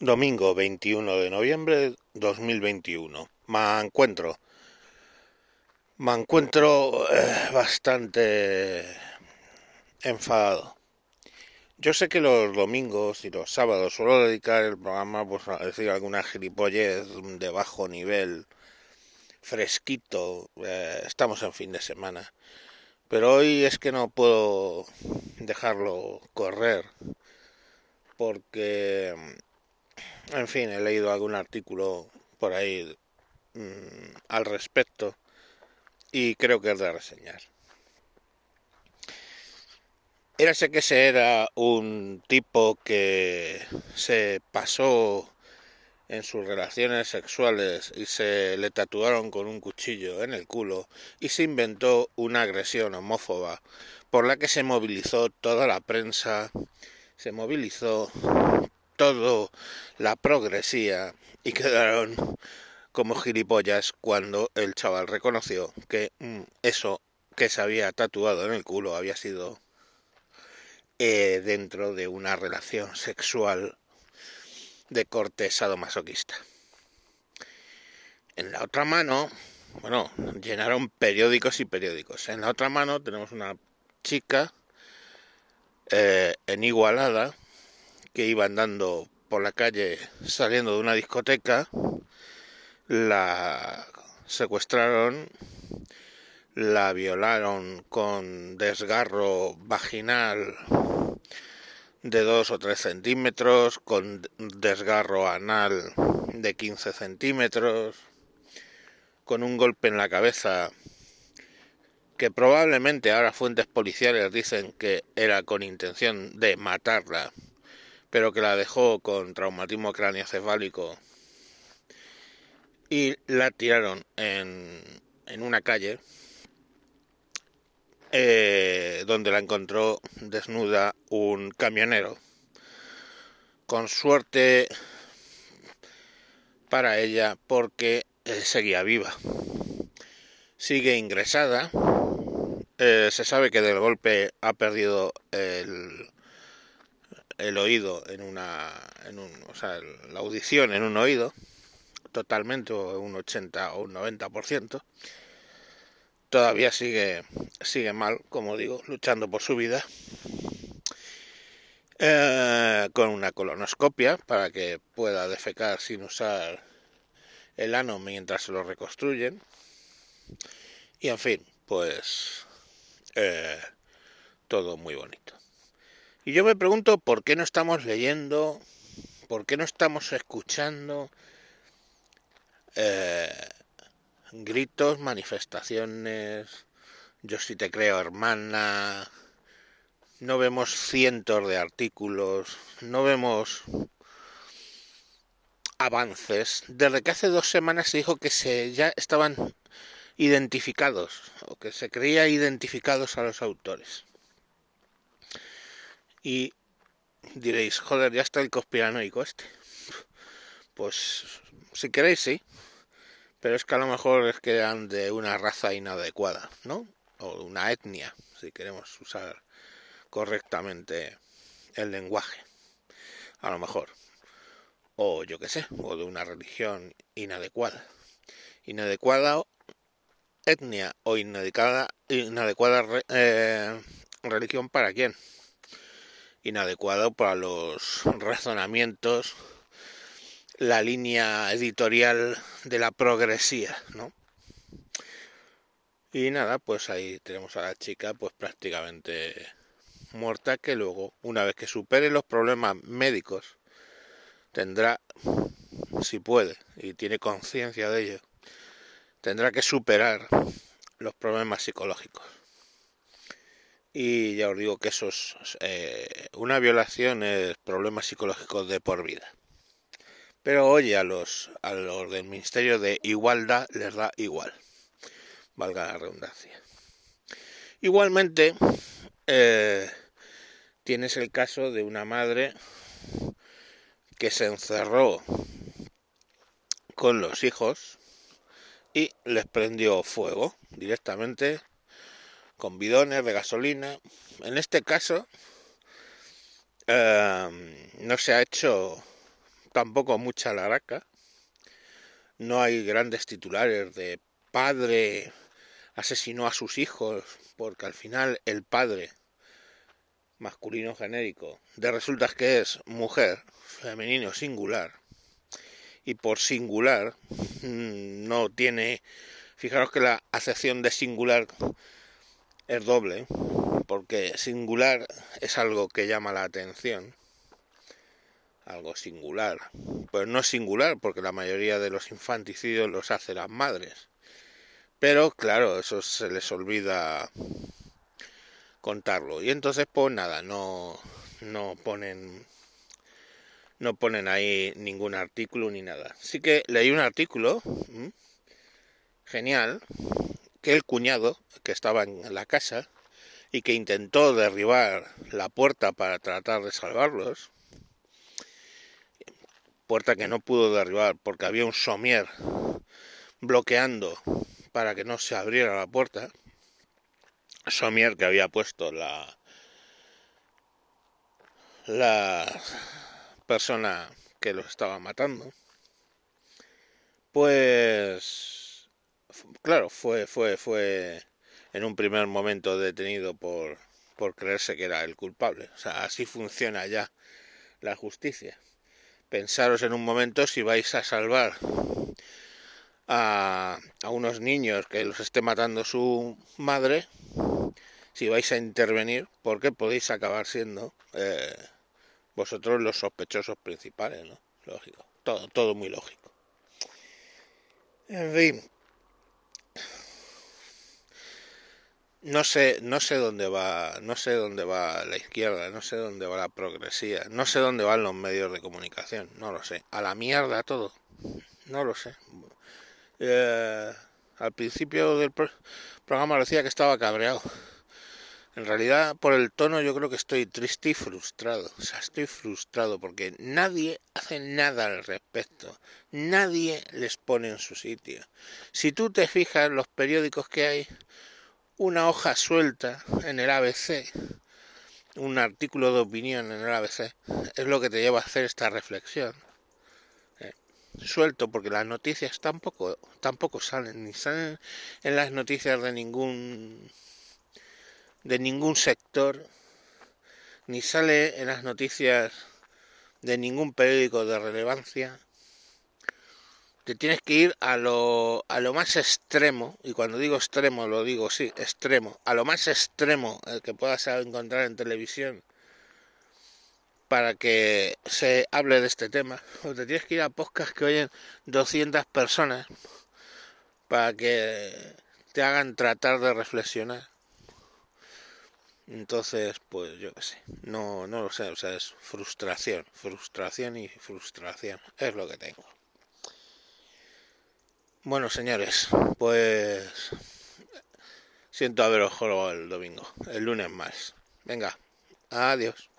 Domingo 21 de noviembre 2021. Me encuentro. Me encuentro eh, bastante enfadado. Yo sé que los domingos y los sábados suelo dedicar el programa pues, a decir alguna gilipollez de bajo nivel, fresquito. eh, estamos en fin de semana. Pero hoy es que no puedo dejarlo correr porque en fin, he leído algún artículo por ahí mmm, al respecto y creo que es de reseñar. Érase que ese era un tipo que se pasó en sus relaciones sexuales y se le tatuaron con un cuchillo en el culo y se inventó una agresión homófoba por la que se movilizó toda la prensa, se movilizó todo la progresía y quedaron como gilipollas cuando el chaval reconoció que mm, eso que se había tatuado en el culo había sido eh, dentro de una relación sexual de corte sadomasoquista. En la otra mano, bueno, llenaron periódicos y periódicos. En la otra mano tenemos una chica eh, en que iba andando por la calle saliendo de una discoteca, la secuestraron, la violaron con desgarro vaginal de 2 o 3 centímetros, con desgarro anal de 15 centímetros, con un golpe en la cabeza que probablemente ahora fuentes policiales dicen que era con intención de matarla pero que la dejó con traumatismo craneoencefálico y la tiraron en, en una calle eh, donde la encontró desnuda un camionero. Con suerte para ella porque eh, seguía viva. Sigue ingresada. Eh, se sabe que del golpe ha perdido el, el oído en una, en un, o sea, la audición en un oído, totalmente, un 80 o un 90%. Todavía sigue, sigue mal, como digo, luchando por su vida. Eh, con una colonoscopia para que pueda defecar sin usar el ano mientras se lo reconstruyen. Y en fin, pues eh, todo muy bonito. Y yo me pregunto por qué no estamos leyendo, por qué no estamos escuchando eh, gritos, manifestaciones, yo sí te creo hermana, no vemos cientos de artículos, no vemos avances. Desde que hace dos semanas se dijo que se ya estaban identificados, o que se creía identificados a los autores. Y diréis, joder, ya está el conspiranoico este. Pues si queréis, sí. Pero es que a lo mejor es que eran de una raza inadecuada, ¿no? O una etnia, si queremos usar correctamente el lenguaje. A lo mejor. O yo qué sé, o de una religión inadecuada. Inadecuada etnia o inadecuada, inadecuada eh, religión para quién inadecuado para los razonamientos, la línea editorial de la progresía, ¿no? Y nada, pues ahí tenemos a la chica pues prácticamente muerta que luego, una vez que supere los problemas médicos, tendrá, si puede, y tiene conciencia de ello, tendrá que superar los problemas psicológicos. Y ya os digo que eso es eh, una violación, es problemas psicológicos de por vida. Pero oye, a los, a los del Ministerio de Igualdad les da igual, valga la redundancia. Igualmente, eh, tienes el caso de una madre que se encerró con los hijos y les prendió fuego directamente con bidones de gasolina. En este caso eh, no se ha hecho tampoco mucha laraca. No hay grandes titulares de padre asesinó a sus hijos, porque al final el padre masculino genérico de resulta que es mujer, femenino singular, y por singular mm, no tiene, fijaros que la acepción de singular es doble, porque singular es algo que llama la atención, algo singular, pues no es singular porque la mayoría de los infanticidios los hacen las madres, pero claro, eso se les olvida contarlo. Y entonces, pues nada, no, no ponen no ponen ahí ningún artículo ni nada. Sí que leí un artículo genial el cuñado que estaba en la casa y que intentó derribar la puerta para tratar de salvarlos, puerta que no pudo derribar porque había un somier bloqueando para que no se abriera la puerta, Somier que había puesto la la persona que los estaba matando pues claro fue fue fue en un primer momento detenido por por creerse que era el culpable o sea así funciona ya la justicia pensaros en un momento si vais a salvar a, a unos niños que los esté matando su madre si vais a intervenir, porque podéis acabar siendo eh, vosotros los sospechosos principales, ¿no? Lógico, todo, todo muy lógico. En fin, no sé, no sé dónde va, no sé dónde va la izquierda, no sé dónde va la progresía, no sé dónde van los medios de comunicación, no lo sé. A la mierda todo, no lo sé. Eh, al principio del programa decía que estaba cabreado. En realidad, por el tono, yo creo que estoy triste y frustrado. O sea, estoy frustrado porque nadie hace nada al respecto. Nadie les pone en su sitio. Si tú te fijas los periódicos que hay, una hoja suelta en el ABC, un artículo de opinión en el ABC, es lo que te lleva a hacer esta reflexión. Eh, suelto porque las noticias tampoco, tampoco salen, ni salen en las noticias de ningún de ningún sector, ni sale en las noticias de ningún periódico de relevancia. Te tienes que ir a lo, a lo más extremo, y cuando digo extremo lo digo, sí, extremo, a lo más extremo que puedas encontrar en televisión para que se hable de este tema. O te tienes que ir a podcast que oyen 200 personas para que te hagan tratar de reflexionar. Entonces, pues yo qué sé, no, no lo sé, o sea, es frustración, frustración y frustración, es lo que tengo. Bueno, señores, pues siento haberos jugado el domingo, el lunes más. Venga, adiós.